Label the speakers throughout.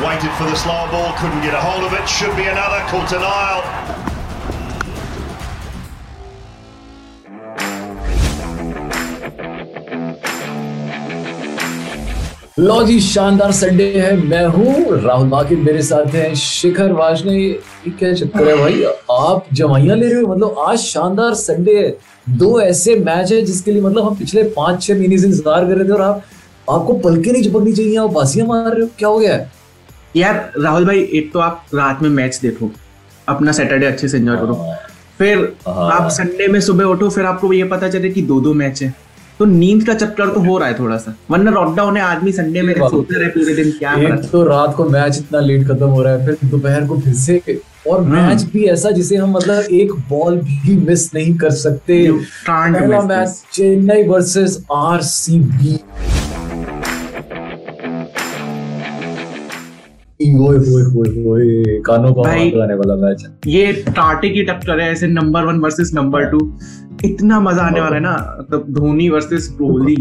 Speaker 1: Waited for the slower ball, couldn't get a hold of it. Should be another. Caught an aisle.
Speaker 2: लो जी शानदार Sunday है मैं हूँ राहुल माकिन मेरे साथ हैं शिखर वाजने क्या चक्कर है भाई आप जमाइया ले रहे हो मतलब आज शानदार संडे है दो ऐसे मैच है जिसके लिए मतलब हम पिछले पाँच छह महीने से इंतज़ार कर रहे थे और आप आपको पलके नहीं चिपकनी चाहिए आप बासियाँ मार रहे हो क्या हो गया? है
Speaker 3: यार राहुल भाई एक तो आप रात में मैच देखो अपना सैटरडे अच्छे से एंजॉय करो।
Speaker 2: हाँ।
Speaker 3: फिर आप संडे में सुबह उठो फिर आपको ये पता चले कि दो दो मैच है। तो नींद का चक्कर तो हो रहा है थोड़ा सा वरना लॉकडाउन है आदमी संडे में सोते रहे पूरे दिन क्या
Speaker 2: एक तो रात को मैच इतना लेट खत्म हो रहा है फिर दोपहर को फिर से और मैच भी ऐसा जिसे हम मतलब एक बॉल भी मिस नहीं कर सकते। पहला मैच चेन्नई वर्सेस आरसीबी ओए कानों का वाला मैच है।
Speaker 3: ये टाटे की टक्कर है ऐसे number one versus number two इतना मज़ा आने वाला है ना मतलब Dhoni versus Kohli.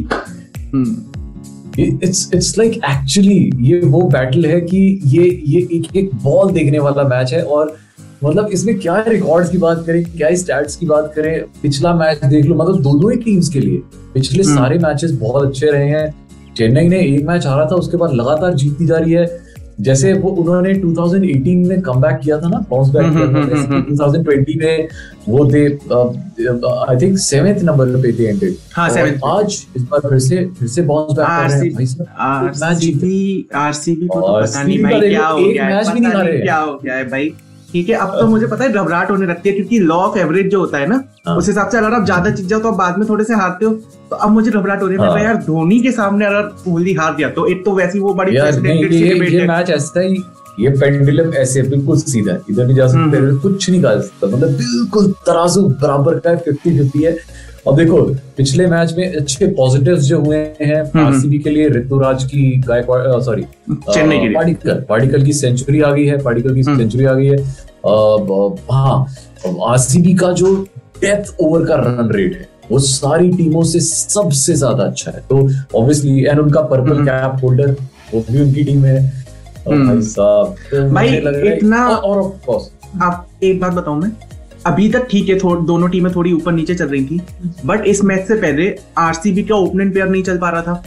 Speaker 2: It's it's like actually ये वो बैटल है कि ये ये एक एक बॉल देखने वाला मैच है और मतलब इसमें क्या रिकॉर्ड्स की बात करें क्या स्टैट्स की बात करें पिछला मैच देख लो मतलब दोनों ही टीम्स के लिए। पिछले
Speaker 3: हम्म।
Speaker 2: सारे मैचेस बहुत अच्छे रहे हैं। चेन्नई ने एक मैच हारा था उसके बाद लगातार जीतती जा रही है। जैसे वो उन्होंने 2018 में कम किया था ना बाउंस बैक किया था
Speaker 3: हम्म, हम्म, हम्म,
Speaker 2: 2020 में वो थे आई थिंक सेवेंथ नंबर पे थे एंडेड
Speaker 3: हाँ, सेवेंथ
Speaker 2: आज इस बार फिर से फिर से बाउंस बैक कर रहे हैं। भाई साहब
Speaker 3: आरसीबी आरसीबी को तो पता नहीं भाई क्या हो गया है
Speaker 2: मैच भी नहीं हारे।
Speaker 3: क्या हो गया है भाई। ठीक है अब तो मुझे पता है घबराहट होने लगती है क्योंकि लॉ ऑफ़ एवरेज जो होता है ना
Speaker 2: हाँ।
Speaker 3: उस हिसाब से अगर आप ज़्यादा जीत जाओ तो आप बाद में थोड़े से हारते हो तो अब मुझे घबराहट हो रही है
Speaker 2: हाँ।
Speaker 3: यार धोनी के सामने अगर कोहली हार गया तो एक तो वैसी वो बड़ी
Speaker 2: ये। मैच ऐसा ही ये पेंडुलम ऐसे बिल्कुल सीधा है इधर भी जा सकते
Speaker 3: हम्म,
Speaker 2: कुछ नहीं कर सकता मतलब बिल्कुल तराजू बराबर का है फिफ्टी फिफ्टी है अब देखो पिछले मैच में अच्छे पॉजिटिव्स जो हुए हैं
Speaker 3: हम्म।
Speaker 2: आरसीबी के लिए ऋतुराज की गायकवाड़ सॉरी
Speaker 3: चेन्नई के।
Speaker 2: पाडिकल पाडिकल की सेंचुरी आ गई है पाडिकल की
Speaker 3: हम्म।
Speaker 2: सेंचुरी आ गई है हाँ आरसीबी का जो डेथ ओवर का रन रेट है वो सारी टीमों से सबसे ज़्यादा अच्छा है तो ऑब्वियसली एंड उनका पर्पल
Speaker 3: हम्म।
Speaker 2: कैप होल्डर वो भी उनकी टीम है
Speaker 3: हम्म।
Speaker 2: भाई साहब तो
Speaker 3: भाई, इतना-
Speaker 2: और- और ऑफ़ कोर्स
Speaker 3: आप एक बात बताऊँ मैं अभी तक ठीक है थोड़, दोनों टीमें थोड़ी ऊपर नीचे चल रही थी बट इस मैच से पहले आरसीबी का ओपनिंग प्लेयर नहीं चल पा रहा था।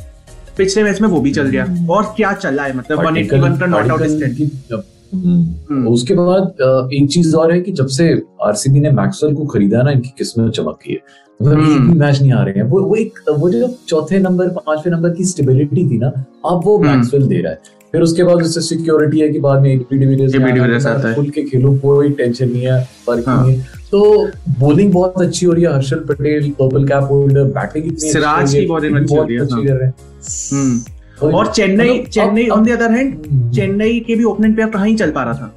Speaker 3: पिछले मैच में वो भी चल गया। और क्या चला है मतलब 181 का नॉट आउट स्टैंड
Speaker 2: हम्म। उसके बाद एक चीज़ और है कि जब से आरसीबी ने मैक्सवेल को खरीदा ना इनकी किस्मत चमक गई है। मतलब
Speaker 3: हम्म।
Speaker 2: एक भी मैच नहीं आ रहे हैं। वो वो एक वो जो चौथे नंबर पाँचवें नंबर की स्टेबिलिटी थी ना अब वो
Speaker 3: हम्म।
Speaker 2: मैक्सवेल दे रहा है। फिर उसके बाद उससे सिक्योरिटी है कि बाद में एबी डिविलियर्स
Speaker 3: आता है।
Speaker 2: खुल के खेलो कोई टेंशन नहीं है फ़र्क
Speaker 3: हाँ।
Speaker 2: नहीं है तो बॉलिंग बहुत अच्छी हो रही है Harshal Patel purple cap holder batting इतनी
Speaker 3: सिराज की
Speaker 2: है, भी
Speaker 3: अच्छी हो रही है,
Speaker 2: अच्छी
Speaker 3: हाँ।
Speaker 2: कर रहे हैं
Speaker 3: हम्म। और चेन्नई
Speaker 2: मतलब
Speaker 3: Chennai on the other
Speaker 2: hand.
Speaker 3: Chennai के भी ओपनिंग प्लेयर कहाँ ही चल पा रहा था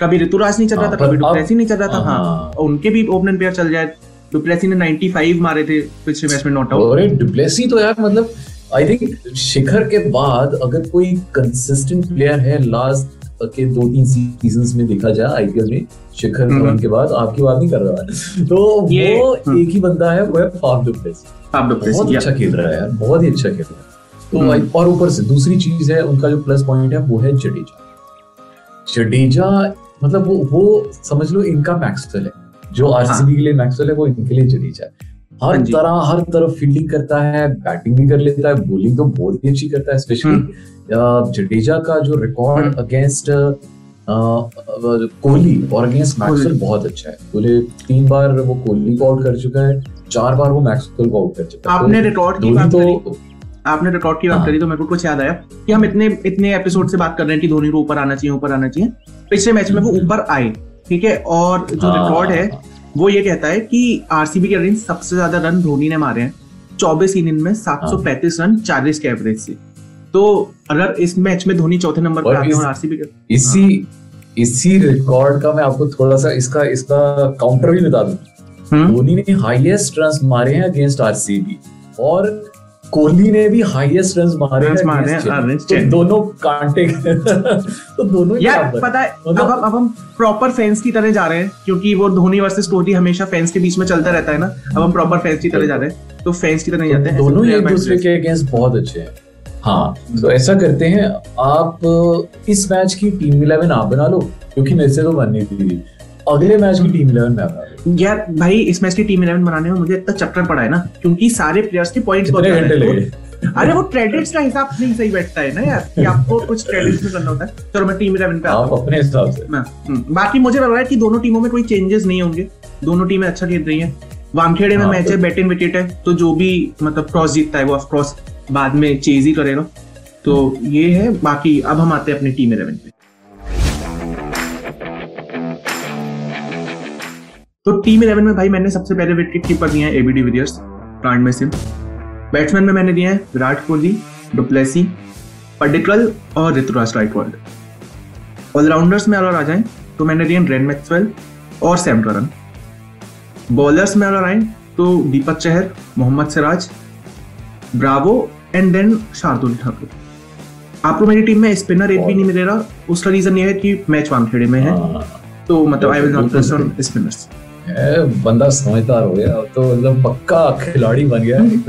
Speaker 3: कभी ऋतुराज नहीं चल रहा
Speaker 2: हाँ,
Speaker 3: था कभी डुप्लेसी नहीं चल रहा था
Speaker 2: हाँ।
Speaker 3: हाँ उनके भी ओपनिंग प्लेयर चल जाए डुप्लेसी ने 95 मारे थे पिछले मैच में नॉट आउट
Speaker 2: और डुप्लेसी तो यार मतलब आई थिंक शिखर के बाद अगर कोई कंसिस्टेंट प्लेयर है लास्ट के दो तीन सीज़न में देखा जाए आईपीएल में शिखर
Speaker 3: हम्म।
Speaker 2: धवन के बाद आपकी बात नहीं कर रहा है। तो
Speaker 3: ये-
Speaker 2: वो
Speaker 3: हम्म।
Speaker 2: एक ही बंदा है वो है फाफ डुप्लेसी बहुत अच्छा खेल रहा है यार बहुत ही अच्छा खेल रहा है। तो
Speaker 3: हम्म।
Speaker 2: और ऊपर से दूसरी चीज़ है उनका जो प्लस पॉइंट है वो है जडेजा जडेजा मतलब वो वो समझ लो इनका मैक्सवेल है। जो आरसीबी के लिए मैक्सवेल है वो इनके लिए जडेजा है। हर
Speaker 3: हाँ
Speaker 2: तरह हर तरफ़ फील्डिंग करता है बैटिंग भी कर लेता है बॉलिंग तो बहुत ही अच्छी करता है स्पेशली जडेजा का जो रिकॉर्ड
Speaker 3: हम्म।
Speaker 2: अगेंस्ट कोहली और अगेंस्ट मैक्सवेल बहुत अच्छा है। बोले तीन बार वो कोहली को आउट कर चुका है चार बार वो मैक्सवेल को आउट कर चुका है।
Speaker 3: आपने
Speaker 2: तो
Speaker 3: रिकॉर्ड की बात करी?
Speaker 2: तो
Speaker 3: आपने रिकॉर्ड की बात
Speaker 2: हाँ।
Speaker 3: करी तो मेरे को कुछ याद आया कि हम इतने इतने एपिसोड से बात कर रहे हैं कि धोनी को ऊपर आना चाहिए ऊपर आना चाहिए। पिछले मैच में वो ऊपर आए ठीक है? और जो
Speaker 2: हाँ।
Speaker 3: रिकॉर्ड है वो ये कहता है कि आरसीबी के अगेंस्ट सबसे ज़्यादा रन धोनी ने मारे हैं। चौबीस इनिंग में 735 रन 40 के एवरेज से। तो अगर इस मैच में धोनी चौथे नंबर पर आते हैं आरसीबी के
Speaker 2: इसी इसी रिकॉर्ड का मैं आपको थोड़ा सा इसका इसका काउंटर भी बता दूँ।
Speaker 3: हम्म।
Speaker 2: धोनी ने हाईएस्ट रन मारे हैं अगेंस्ट आरसीबी और कोहली ने भी हाईएस्ट रन मारे हैं
Speaker 3: मारे हैं
Speaker 2: तो दोनों कांटे तो दोनों
Speaker 3: यार पता है अब
Speaker 2: मतलब-
Speaker 3: हम अब हम प्रॉपर फैंस की तरह जा रहे हैं क्योंकि वो धोनी वर्सेस कोहली हमेशा फैंस के बीच में चलता रहता है ना। अब हम प्रॉपर फैंस की तरह जा रहे हैं तो फैंस की तरह जाते हैं।
Speaker 2: दोनों एक दूसरे के अगेंस्ट बहुत अच्छे हैं। हाँ तो ऐसा करते हैं आप इस मैच की टीम इलेवन आप बना लो क्योंकि मेरे से तो बननी थी। अगले मैच की टीम इलेवन में
Speaker 3: यार भाई इस मैच की टीम इलेवन बनाने में मुझे इतना चक्कर पड़ा है ना क्योंकि सारे प्लेयर्स के पॉइंट्स
Speaker 2: कितने घंटे लगे।
Speaker 3: अरे वो ट्रेडिट्स का हिसाब नहीं सही बैठता है ना यार कि आपको कुछ ट्रेडिट्स में करना होता है। चलो मैं टीम इलेवन पे
Speaker 2: आप अपने हिसाब से।
Speaker 3: हम्म, बाकी मुझे लग रहा है कि दोनों टीमों में कोई चेंजेस नहीं होंगे। दोनों टीमें अच्छा खेल रही हैं। वानखेड़े में
Speaker 2: हाँ,
Speaker 3: मैच
Speaker 2: तो-
Speaker 3: है बैट इन विकेट है। तो जो भी मतलब क्रॉस जीतता है वो ऑफ़ क्रॉस बाद में चेज ही करेगा। तो ये है बाकी अब हम आते हैं अपनी टीम इलेवन पे। तो टीम इलेवन में भाई मैंने सबसे पहले विकेट कीपर दिए हैं एबी डिविलियर्स प्लांट में सिम। बैट्समैन में मैंने दिए हैं विराट कोहली डुप्लेसी पडिकल और ऋतुराज गायकवाड ऑलराउंडर्स में अगर आ जाएँ तो मैंने दिए रेन मैक्सवेल और सैम करन बॉलर्स में अगर आए तो Deepak Chahar Mohammed Siraj Bravo and then Shardul Thakur आपको मेरी टीम में स्पिनर एक भी नहीं मिलेगा उसका रीजन ये है कि मैच वानखेड़े में है।
Speaker 2: हाँ,
Speaker 3: तो मतलब I
Speaker 2: will
Speaker 3: not press on
Speaker 2: spinners बंदा समझदार हो गया तो मतलब पक्का खिलाड़ी बन गया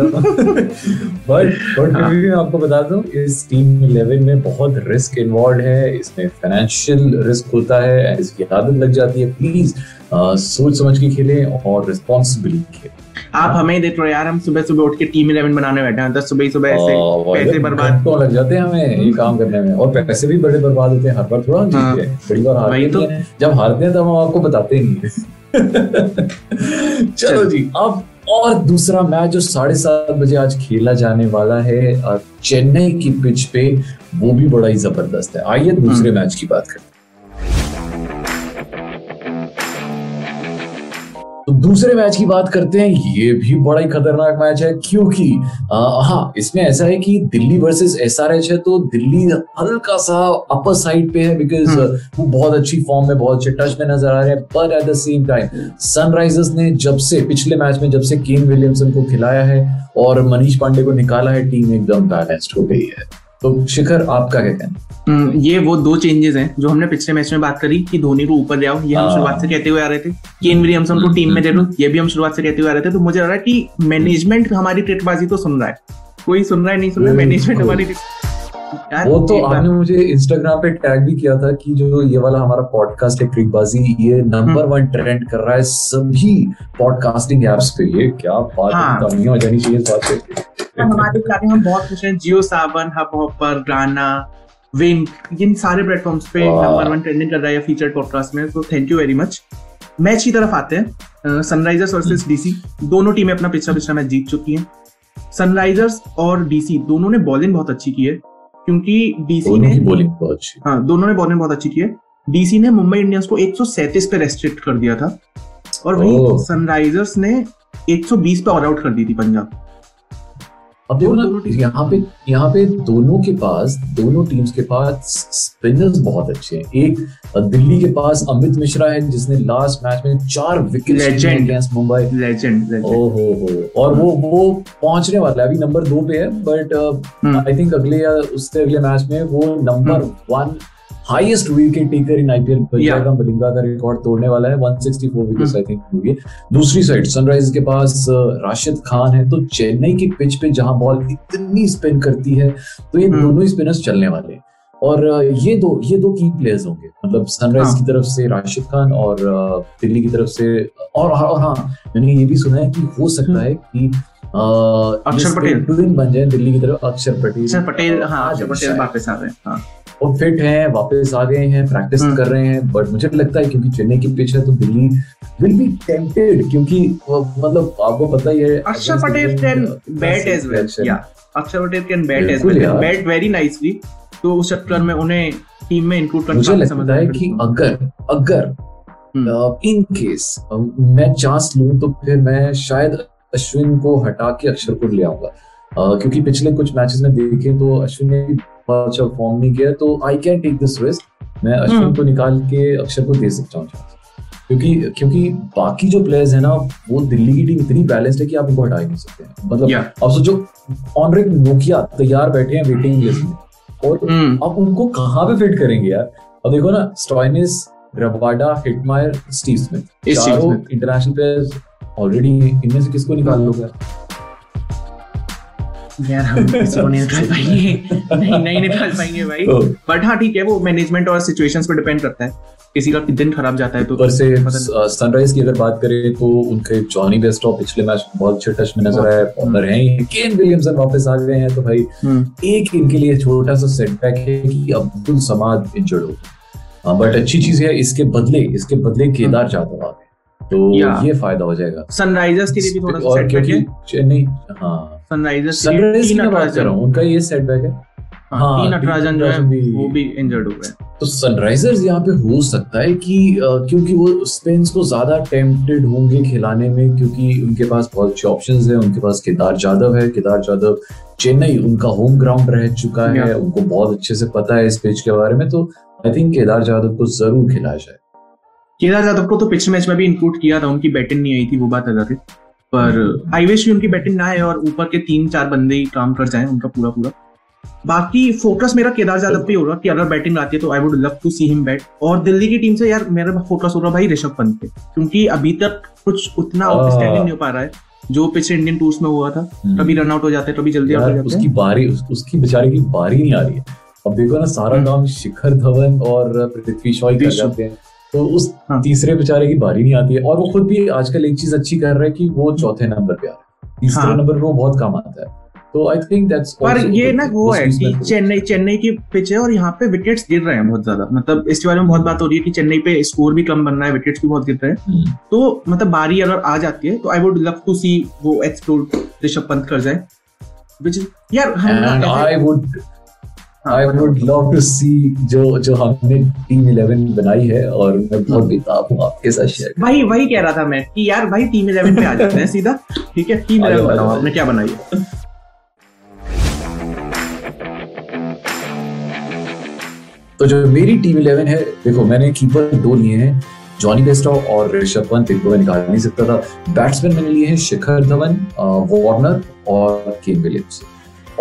Speaker 2: बट बट
Speaker 3: हाँ।
Speaker 2: मैं आपको बता दूँ इस टीम इलेवन में बहुत रिस्क इन्वॉल्व है इसमें फाइनेंशियल रिस्क होता है इसकी आदत लग जाती है प्लीज़ सोच समझ के खेलें और रिस्पॉन्सिबली खेलें
Speaker 3: आप हमें देख रहे यार हम सुबह सुबह उठ के टीम इलेवन बनाने बैठे हैं दस सुबह सुबह ऐसे पैसे बर्बाद
Speaker 2: घंटों लग जाते हैं हमें ये काम करने में और पैसे भी बड़े बर्बाद होते हैं हर बार थोड़ा
Speaker 3: हाँ।
Speaker 2: जीतते हैं बड़ी बार हारते
Speaker 3: वही तो।
Speaker 2: हैं। जब हारते हैं तब हम आपको बताते नहीं हैं। चलो जी अब और दूसरा मैच जो साढ़े सात बजे आज खेला जाने वाला है चेन्नई की पिच पे वो भी बड़ा ही ज़बरदस्त है आइए दूसरे
Speaker 3: हम्म।
Speaker 2: मैच की बात करते हैं दूसरे मैच की बात करते हैं ये भी बड़ा ही खतरनाक मैच है क्योंकि हाँ इसमें ऐसा है कि दिल्ली वर्सेस एसआरएच है तो दिल्ली हल्का सा अपर साइड पे है बिकॉज़
Speaker 3: हम्म।
Speaker 2: वो बहुत अच्छी फॉर्म में बहुत अच्छे टच में नज़र आ रहे हैं पर at the same time Sunrisers ने जब से पिछले मैच में जब से केन विलियमसन को खिलाया है और मनीष पांडे को निकाला है टीम एकदम बैलेंस्ड हो गई है तो शिखर आपका क्या कहना? है?
Speaker 3: हम्म, ये वो दो चेंजेस हैं जो हमने पिछले मैच में बात करी कि धोनी को ऊपर ले आओ। ये हम
Speaker 2: हाँ।
Speaker 3: शुरुआत से कहते हुए आ रहे थे केन विलियमसन को टीम में ले लो ये भी हम शुरुआत से कहते हुए आ रहे थे। तो मुझे लग रहा है कि मैनेजमेंट हमारी ट्रेटबाजी तो सुन रहा है। कोई सुन रहा है नहीं सुन रहा है? मैनेजमेंट हमारी
Speaker 2: वो तो आपने मुझे इंस्टाग्राम पे टैग भी किया था कि जो ये वाला हमारा पॉडकास्ट है क्रिकबाजी ये नंबर वन ट्रेंड कर रहा है सभी पॉडकास्टिंग एप्स पे। ये क्या बात है। कमियाँ हो जानी चाहिए इस बात पे।
Speaker 3: हम हमारे प्लान हम बहुत खुश हैं। जियो सावन हब हॉपर गाना विंक इन सारे प्लेटफॉर्म्स पे नंबर वन ट्रेंडिंग कर रहा है फीचर्ड पॉडकास्ट में तो thank you very much match की तरफ़ आते हैं। सनराइजर्स वर्सेस डीसी दोनों टीमें अपना पिछला पिछला मैच जीत चुकी हैं। सनराइजर्स और डीसी दोनों ने बॉलिंग बहुत अच्छी की है क्योंकि डीसी ने
Speaker 2: बॉलिंग बहुत अच्छी।
Speaker 3: हाँ दोनों ने बॉलिंग बहुत अच्छी की है। डीसी ने मुंबई इंडियंस को 137 पे रेस्ट्रिक्ट कर दिया था। और वहीं सनराइजर्स ने 120 पे ऑल आउट कर दी थी पंजाब।
Speaker 2: अब देखो ना
Speaker 3: टीम-
Speaker 2: यहाँ पे यहाँ पे दोनों के पास दोनों टीम्स के पास स्पिनर्स बहुत अच्छे हैं। एक दिल्ली के पास अमित मिश्रा है जिसने लास्ट मैच में चार विकेट. अगेंस्ट मुंबई।
Speaker 3: लेजेंड
Speaker 2: ओहो हो। और वो वो पहुँचने वाला है। अभी नंबर दो पे है बट
Speaker 3: हम्म।
Speaker 2: आई थिंक अगले या उससे अगले मैच में वो number one highest wicket taker in
Speaker 3: IPL.
Speaker 2: जाएगा। मलिंगा का रिकॉर्ड तोड़ने वाला है। 164 विकेट्स आई थिंक होंगे दूसरी साइड सनराइजर्स के पास राशिद खान है। तो चेन्नई की पिच पे जहाँ बॉल इतनी स्पिन करती है तो ये
Speaker 3: हम्म।
Speaker 2: दोनों ही स्पिनर्स चलने वाले हैं। और ये दो ये दो की प्लेयर्स होंगे। मतलब सनराइज
Speaker 3: हाँ।
Speaker 2: की तरफ़ से राशिद खान और दिल्ली की तरफ़ से और और हाँ मैंने ये भी सुना है कि हो सकता है कि
Speaker 3: अक्षर पटेल।
Speaker 2: बन जाए दिल्ली की तरफ़। अक्षर पटेल।
Speaker 3: अक्षर पटेल हाँ अक्षर पटेल वापस आ रहे हैं। हाँ।
Speaker 2: वो फिट हैं वापस आ गए हैं प्रैक्टिस
Speaker 3: हम्म।
Speaker 2: कर रहे हैं बट मुझे लगता है क्योंकि चेन्नई की पिच है तो दिल्ली विल बी टेम्पटेड क्योंकि मतलब आपको पता ही है
Speaker 3: Akshar
Speaker 2: Patel
Speaker 3: can bat as
Speaker 2: well
Speaker 3: या Akshar Patel can
Speaker 2: bat
Speaker 3: as
Speaker 2: well
Speaker 3: bat very nicely तो उस चक्कर में उन्हें टीम में इंक्लूड करना
Speaker 2: मुझे लगता है कि अगर अगर
Speaker 3: हम्म।
Speaker 2: इन केस मैं चांस लूँ तो फिर मैं शायद अश्विन को हटा के अक्षर को ले आऊँगा क्योंकि पिछले कुछ मैचेस में देखें तो अश्विन ने अच्छा फॉर्म नहीं किया तो I can take this risk मैं अश्विन
Speaker 3: हम्म।
Speaker 2: को निकाल के अक्षर को दे सकता हूँ। क्योंकि क्योंकि बाकी जो प्लेयर्स है ना वो दिल्ली की टीम इतनी बैलेंस्ड है कि आप उनको हटा ही नहीं सकते हैं। मतलब
Speaker 3: Yeah.
Speaker 2: अब सोचो ऑनरेक नोकिया तैयार बैठे हैं वेटिंग लिस्ट में। और
Speaker 3: हम्म।
Speaker 2: अब उनको कहाँ पे फिट करेंगे यार? अब देखो ना Stoinis Rabada
Speaker 3: Hetmyer Steve Smith चारों
Speaker 2: इंटरनेशनल प्लेयर्स ऑलरेडी इनमें से किसको निकाल लोगे?
Speaker 3: यार हम किसी को नहीं निकाल पाएँगे। नहीं नहीं निकाल पाएँगे भाई।
Speaker 2: तो
Speaker 3: बट हाँ ठीक है वो मैनेजमेंट और सिचुएशंस पे डिपेंड करता है। किसी का दिन खराब जाता है तो
Speaker 2: ऊपर से सनराइज की अगर बात करें तो उनके जॉनी बेस्टो पिछले मैच बहुत अच्छे टच में नज़र आए बॉलर हैं केन विलियमसन वापस आ गए हैं तो भाई
Speaker 3: हम्म,
Speaker 2: एक इनके लिए छोटा सा सेटबैक है कि अब्दुल समाद इंजर्ड हो बट अच्छी चीज़ है इसके बदले इसके बदले केदार जाधव आ गए। तो
Speaker 3: या।
Speaker 2: फ़ायदा हो जाएगा।
Speaker 3: सनराइजर्स के लिए भी थोड़ा सा
Speaker 2: और
Speaker 3: सेटबैक
Speaker 2: क्योंकि
Speaker 3: है।
Speaker 2: चेन्नई हाँ।
Speaker 3: सनराइजर्स के लिए
Speaker 2: सनराइज की बात कर रहा हूँ उनका ये सेटबैक है।
Speaker 3: हाँ,
Speaker 2: हाँ,
Speaker 3: तीन
Speaker 2: तीन
Speaker 3: नटराजन जो है वो भी इंजर्ड हो। गए
Speaker 2: तो सनराइजर्स यहाँ पे हो सकता है कि क्योंकि वो स्पिन्स को ज़्यादा टेम्प्टेड होंगे खिलाने में क्योंकि उनके पास बहुत अच्छे ऑप्शंस है उनके पास केदार जाधव है केदार जाधव चेन्नई उनका होम ग्राउंड रह चुका है उनको बहुत अच्छे से पता है इस पिच के बारे में तो आई थिंक केदार जाधव को ज़रूर खिलाया जाए।
Speaker 3: केदार जाधव को तो पिछले मैच में भी इंक्लूड किया था उनकी बैटिंग नहीं आई थी वो बात अलग है। पर आई विश उनकी बैटिंग ना आए और ऊपर के तीन चार बंदे ही काम कर जाए उनका पूरा पूरा। बाकी फोकस मेरा केदार जाधव पे ही होगा कि अगर बैटिंग आती है तो I would love to see him bat और दिल्ली की टीम से यार मेरा फोकस हो रहा भाई ऋषभ पंत पे क्योंकि अभी तक कुछ उतना आउटस्टैंडिंग नहीं हो पा रहा है जो पिछले इंडियन टूर्स में हुआ था
Speaker 2: हम्म।
Speaker 3: कभी रन आउट हो जाते कभी जल्दी आउट हो जाते
Speaker 2: उसकी बारी उस, उसकी बेचारे की बारी नहीं आ रही है। अब देखो ना सारा
Speaker 3: हम्म।
Speaker 2: काम शिखर धवन और पृथ्वी शॉ कर जाते हैं। तो उस
Speaker 3: हाँ।
Speaker 2: तीसरे बेचारे की बारी नहीं आती है। और वो खुद भी आजकल एक चीज़ अच्छी कर रहा है कि वो चौथे नंबर पे आ रहा है। तीसरे
Speaker 3: हाँ।
Speaker 2: नंबर पे वो बहुत कम आता है। तो आई थिंक दैट्स
Speaker 3: पर ये ना वो है कि चेन्नई चेन्नई की पिच है और यहाँ पे विकेट्स गिर रहे हैं बहुत ज़्यादा। मतलब इसके बारे में बहुत बात हो रही है कि चेन्नई पे स्कोर भी कम बन रहा है विकेट्स भी बहुत गिर रहे हैं।
Speaker 2: हम्म।
Speaker 3: तो मतलब बारी अगर आ जाती है तो I would love to see वो एक्सप्लोर ऋषभ पंत कर जाए। Which is- यार हम
Speaker 2: आई वुड
Speaker 3: हाँ,
Speaker 2: लव टू सी जो जो हमने टीम 11 बनाई है और मैं बहुत बेताब हूँ आपके साथ शेयर
Speaker 3: वही वही कह रहा था मैं कि यार भाई टीम इलेवन पे आ जाते हैं सीधा। ठीक है टीम
Speaker 2: आ जाओ,
Speaker 3: इलेवन
Speaker 2: आ
Speaker 3: बताओ आपने क्या बनाई है?
Speaker 2: तो जो मेरी टीम 11 है देखो मैंने कीपर दो लिए हैं जॉनी बेस्टो और ऋषभ पंत इनको मैं निकाल नहीं सकता था। बैट्समैन मैंने लिए हैं शिखर धवन वार्नर और केन विलियम्स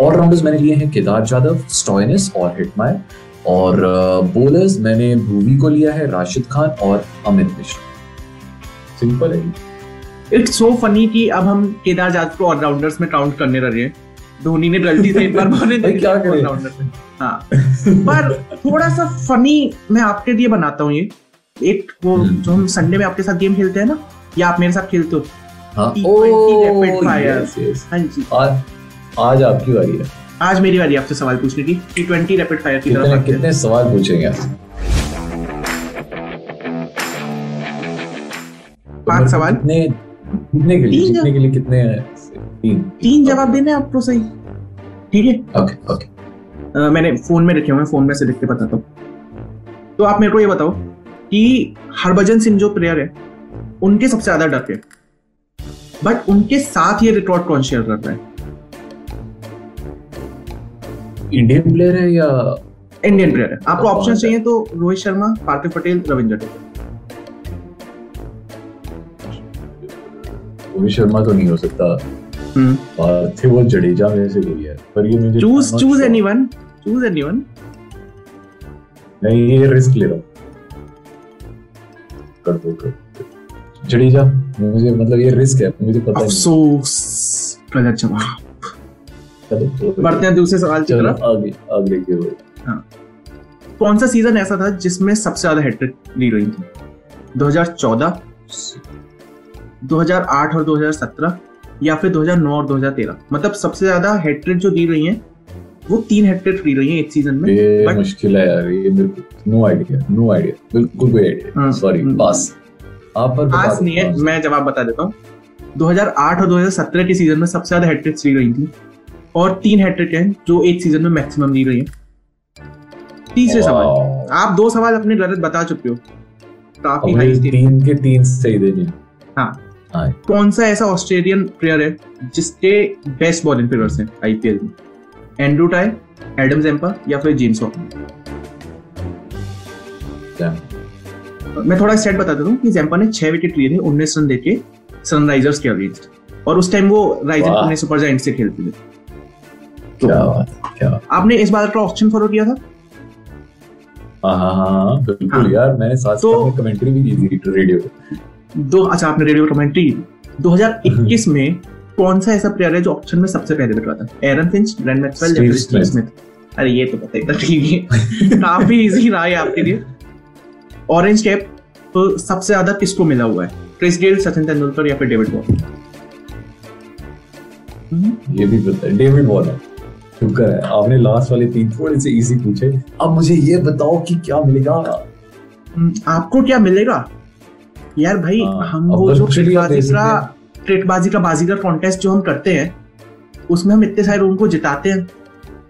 Speaker 2: ऑलराउंडर्स मैंने लिए हैं केदार जाधव स्टॉइनिस और हिटमायर और बॉलर्स मैंने भूवी को लिया है राशिद खान और अमित मिश्रा सिंपल है।
Speaker 3: इट्स सो फनी कि अब हम केदार जाधव को ऑलराउंडर्स में काउंट करने लगे हैं। धोनी ने गलती से एक बार बोले
Speaker 2: क्या करें?
Speaker 3: हाँ। पर थोड़ा सा फनी मैं आपके लिए बनाता हूँ ये। एक वो
Speaker 2: हम्म।
Speaker 3: जो हम संडे में आपके साथ गेम खेलते हैं ना या आप मेरे साथ खेलते हो?
Speaker 2: हाँ।
Speaker 3: T20
Speaker 2: आज आपकी बारी है।
Speaker 3: आज मेरी बारी आपसे सवाल पूछने की। टी ट्वेंटी रैपिड फायर की तरफ़
Speaker 2: कितने कितने सवाल पूछेंगे आप?
Speaker 3: पाँच सवाल।
Speaker 2: कितने कितने के लिए
Speaker 3: तीन
Speaker 2: जीतने के लिए कितने तीन।
Speaker 3: तीन जवाब देने आपको सही। ठीक है?
Speaker 2: ओके ओके
Speaker 3: मैंने फ़ोन में रखे हुए हैं फ़ोन में से लिख के बताता हूँ। तो आप मेरे को ये बताओ कि हरभजन सिंह जो प्लेयर है उनके सबसे ज़्यादा डर है? बट उनके साथ ये रिकॉर्ड कौन शेयर कर रहा है?
Speaker 2: इंडियन प्लेयर है या
Speaker 3: इंडियन प्लेयर है। आपको ऑप्शन चाहिए तो रोहित शर्मा पार्थिव पटेल रविंद्र जडेजा
Speaker 2: रोहित शर्मा तो नहीं हो सकता। पार्थिव और जडेजा में से कोई है पर ये मुझे
Speaker 3: choose
Speaker 2: choose
Speaker 3: anyone choose anyone
Speaker 2: मैं ये रिस्क ले रहा हूँ। कर दो कर जडेजा मुझे मतलब ये रिस्क है मुझे पता नहीं।
Speaker 3: अफसोस जवाब।
Speaker 2: तो-
Speaker 3: बढ़ते हैं दूसरे सवाल की
Speaker 2: चलो
Speaker 3: तरफ़।
Speaker 2: आगे आगे की ओर।
Speaker 3: कौन सा सीज़न ऐसा था जिसमें सबसे ज़्यादा हैट्रिक ली गई थी? 2014 2008 और 2017 या फिर 2009 और 2013 मतलब सबसे ज़्यादा हैट्रिक जो दी रही हैं वो तीन हैट्रिक दी रही हैं एक सीज़न में
Speaker 2: ये
Speaker 3: But-
Speaker 2: मुश्किल है यार ये मेरे को नो आइडिया नो आइडिया बिल्कुल कोई आइडिया
Speaker 3: हाँ,
Speaker 2: सॉरी। पास आप पर
Speaker 3: पास नहीं है मैं जवाब बता देता हूँ। 2008 और 2017 के सीज़न में सबसे ज़्यादा हैट्रिक्स दी रही थी और तीन हैट्रिक हैं जो एक सीज़न में मैक्सिमम दी गई हैं। तीसरे सवाल। आप दो सवाल अपने गलत बता चुके हो। काफ़ी हाई
Speaker 2: तीन के तीन सही देने
Speaker 3: हाँ।
Speaker 2: हाँ।
Speaker 3: कौन सा ऐसा ऑस्ट्रेलियन प्लेयर है जिसके बेस्ट बॉलिंग फिगर्स हैं आईपीएल में? एंड्रू टाई एडम जेम्पा या फिर जेम्स मैं थोड़ा सेट बता देता हूँ कि जैम्पा ने छह विकेट लिए थे उन्नीस रन देके सनराइजर्स के अगेंस्ट और उस टाइम वो राइजर पुणे सुपर जायंट्स से खेलते थे।
Speaker 2: क्या बात क्या
Speaker 3: आपने इस बार का ऑप्शन फॉलो किया था?
Speaker 2: हाँ। हाँ हाँ बिल्कुल
Speaker 3: हाँ।
Speaker 2: यार मैंने साथ
Speaker 3: तो-
Speaker 2: में कमेंट्री भी की थी रेडियो पे।
Speaker 3: दो अच्छा आपने रेडियो कमेंट्री 2021 में कौन सा ऐसा प्लेयर है जो ऑप्शन में सबसे पहले रहा था? एरन फिंच ग्रैंड मैक्सवेल या स्टीव स्मिथ अरे ये तो पता ही ठीक है काफ़ी इजी रहा है आपके लिए। ऑरेंज कैप तो सबसे ज़्यादा किसको मिला हुआ है? क्रिस गेल सचिन तेंदुलकर या फिर डेविड वॉर्न
Speaker 2: ये भी पता है डेविड वॉर्नर शुक्र है आपने लास्ट वाले तीन थोड़े से इजी पूछे। अब मुझे ये बताओ कि क्या मिलेगा?
Speaker 3: हम्म, आपको क्या मिलेगा? यार भाई
Speaker 2: हाँ,
Speaker 3: हम वो जो ट्रेटबाजी का बाजीगर कॉन्टेस्ट जो हम करते हैं उसमें हम इतने सारे रूम को जिताते हैं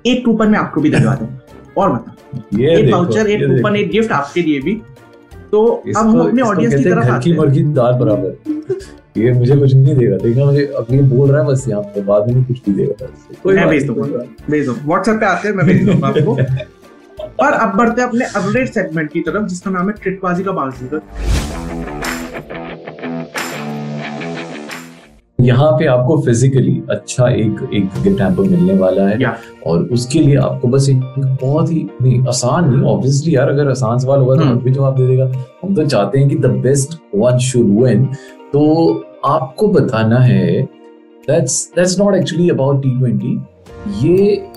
Speaker 3: एक कूपन में आपको भी दिलवा दूँगा। और बता
Speaker 2: ये
Speaker 3: एक वाउचर एक कूपन एक गिफ्ट आपके लिए भी। तो अब हम अपने ऑडियंस की तरफ़ आते
Speaker 2: की
Speaker 3: हैं।
Speaker 2: दाल बराबर। ये मुझे कुछ नहीं देगा देखना मुझे अब ये बोल रहा है बस यहाँ पे बाद में कुछ भी देगा कोई
Speaker 3: मैं भेज दूँगा भेज दूँगा। व्हाट्सएप पे आते हैं मैं भेज दूँगा आपको। और अब बढ़ते हैं अपने अगले सेगमेंट की तरफ़ जिसका नाम है ट्रिटबाजी का बाजीगर
Speaker 2: नहीं। यहाँ पे आपको फिजिकली अच्छा एक एक गिफ्ट हैम्पर मिलने वाला है। और उसके लिए आपको बस एक बहुत ही नहीं आसान नहीं ऑब्वियसली यार अगर आसान सवाल होगा तो। हम भी जवाब दे देगा। हम तो चाहते हैं कि the best one should win तो आपको बताना है that's that's not actually about T twenty ये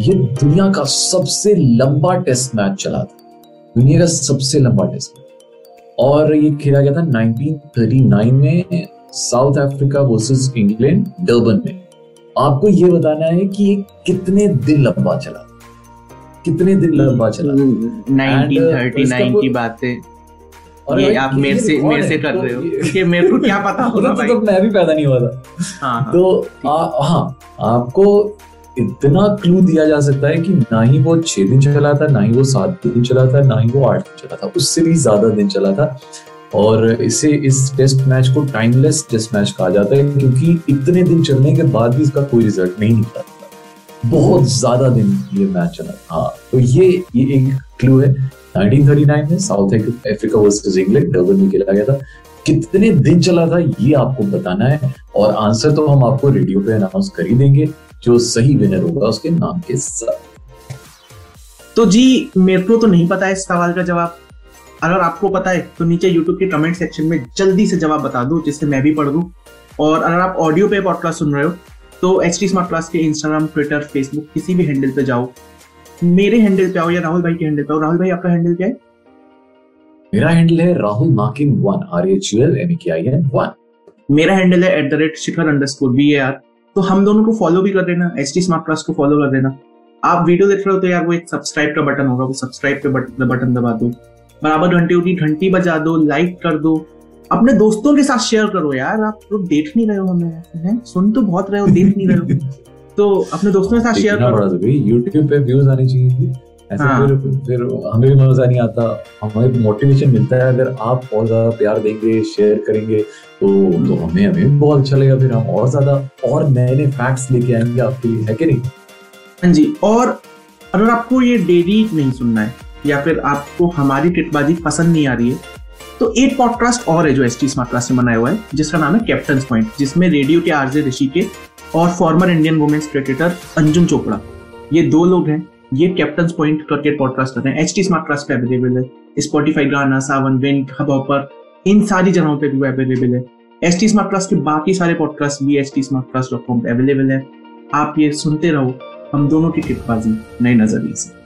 Speaker 2: ये दुनिया का सबसे लंबा टेस्ट मैच चला था। दुनिया का सबसे लंबा टेस्ट मैच और ये खेला गया था 1939 में South Africa versus England Durban में। आपको ये बताना है कि ये कितने दिन लंबा चला कितने दिन लंबा चला
Speaker 3: हम्म। 1939 की बातें। ये आप मेरे से मेरे से कर रहे हो। क्योंकि मेरे को क्या पता होगा
Speaker 2: तो,
Speaker 3: भाई।
Speaker 2: तो मैं भी पैदा नहीं हुआ था।
Speaker 3: हाँ हाँ।
Speaker 2: तो हाँ आपको इतना क्लू दिया जा सकता है कि ना ही वो छह दिन चला था ना ही वो सात दिन चला था ना ही वो आठ दिन चला था उससे भी ज़्यादा दिन चला था। और इसे इस टेस्ट मैच को टाइमलेस टेस्ट मैच कहा जाता है क्योंकि इतने दिन चलने के बाद भी इसका कोई रिज़ल्ट नहीं निकला। था बहुत ज़्यादा दिन ये मैच चला। हाँ तो ये ये एक क्लू है। 1939 में South Africa versus England Durban में खेला गया था। कितने दिन चला था, ये आपको बताना है। और आंसर तो हम आपको रेडियो पे अनाउंस कर ही देंगे, जो सही विनर होगा उसके नाम के साथ।
Speaker 3: तो जी, मेरे को तो नहीं पता है इस सवाल का जवाब। अगर आपको पता है तो नीचे यूट्यूब के कमेंट सेक्शन में जल्दी से जवाब बता दो, जिससे मैं भी पढ़। दूँ और अगर आप ऑडियो पे पॉडकास्ट सुन रहे हो तो एच टी स्मार्ट क्लास के इंस्टाग्राम ट्विटर फेसबुक किसी भी हैंडल पे जाओ। मेरे हैंडल पे आओ या राहुल भाई के हैंडल पे आओ। राहुल भाई आपका हैंडल क्या है?
Speaker 2: मेरा हैंडल है Rahul Markin one R H U L M K I N one.
Speaker 3: मेरा हैंडल है at the rate Shikhar underscore score A R are तो हम दोनों को फॉलो भी कर देना एच टी स्मार्ट क्लास को फॉलो कर देना आप वीडियो देख रहे हो तो यार वो एक सब्सक्राइब का बटन होगा वो सब्सक्राइब के बटन बटन दबा दो। बराबर घंटी उठी घंटी बजा दो लाइक कर दो। अपने दोस्तों के साथ शेयर करो यार आप लोग देख नहीं रहे हो हमें? सुन तो बहुत रहे हो देख नहीं रहे हो। तो अपने दोस्तों के साथ शेयर करो।
Speaker 2: भाई यूट्यूब पे व्यूज़ आने चाहिए थी। ऐसे
Speaker 3: हाँ।
Speaker 2: फिर फिर हमें भी मज़ा नहीं आता। हमें मोटिवेशन मिलता है। अगर आप और ज़्यादा प्यार देंगे शेयर करेंगे तो तो हमें हमें भी बहुत अच्छा लगेगा। फिर हम और ज़्यादा और नए नए फैक्ट्स लेके आएँगे आपके लिए है कि नहीं?
Speaker 3: हाँ जी और अगर आपको ये डेली नहीं सुनना है या फिर आपको हमारी टिटबाजी पसंद नहीं आ रही है तो एक पॉडकास्ट और है जो एस टी स्मार्ट क्लास में बनाया हुआ है जिसका नाम है कैप्टन पॉइंट जिसमें रेडियो के आरजे ऋषि के और former Indian women's cricketer Anjum Chopra ये दो लोग हैं, ये कैप्टन पॉइंट क्रिकेट पॉडकास्ट करते हैं। एच टी स्मार्ट ट्रस्ट पे अवेलेबल है स्पॉटीफाई गाना सावन विंक हबॉपर इन सारी जगहों पे भी अवेलेबल है। एच टी स्मार्ट ट्रस्ट के बाकी सारे पॉडकास्ट भी H T smartcast dot com पर अवेलेबल है। आप ये सुनते रहो, हम दोनों की टिप्पाजी नई नज़रिए से।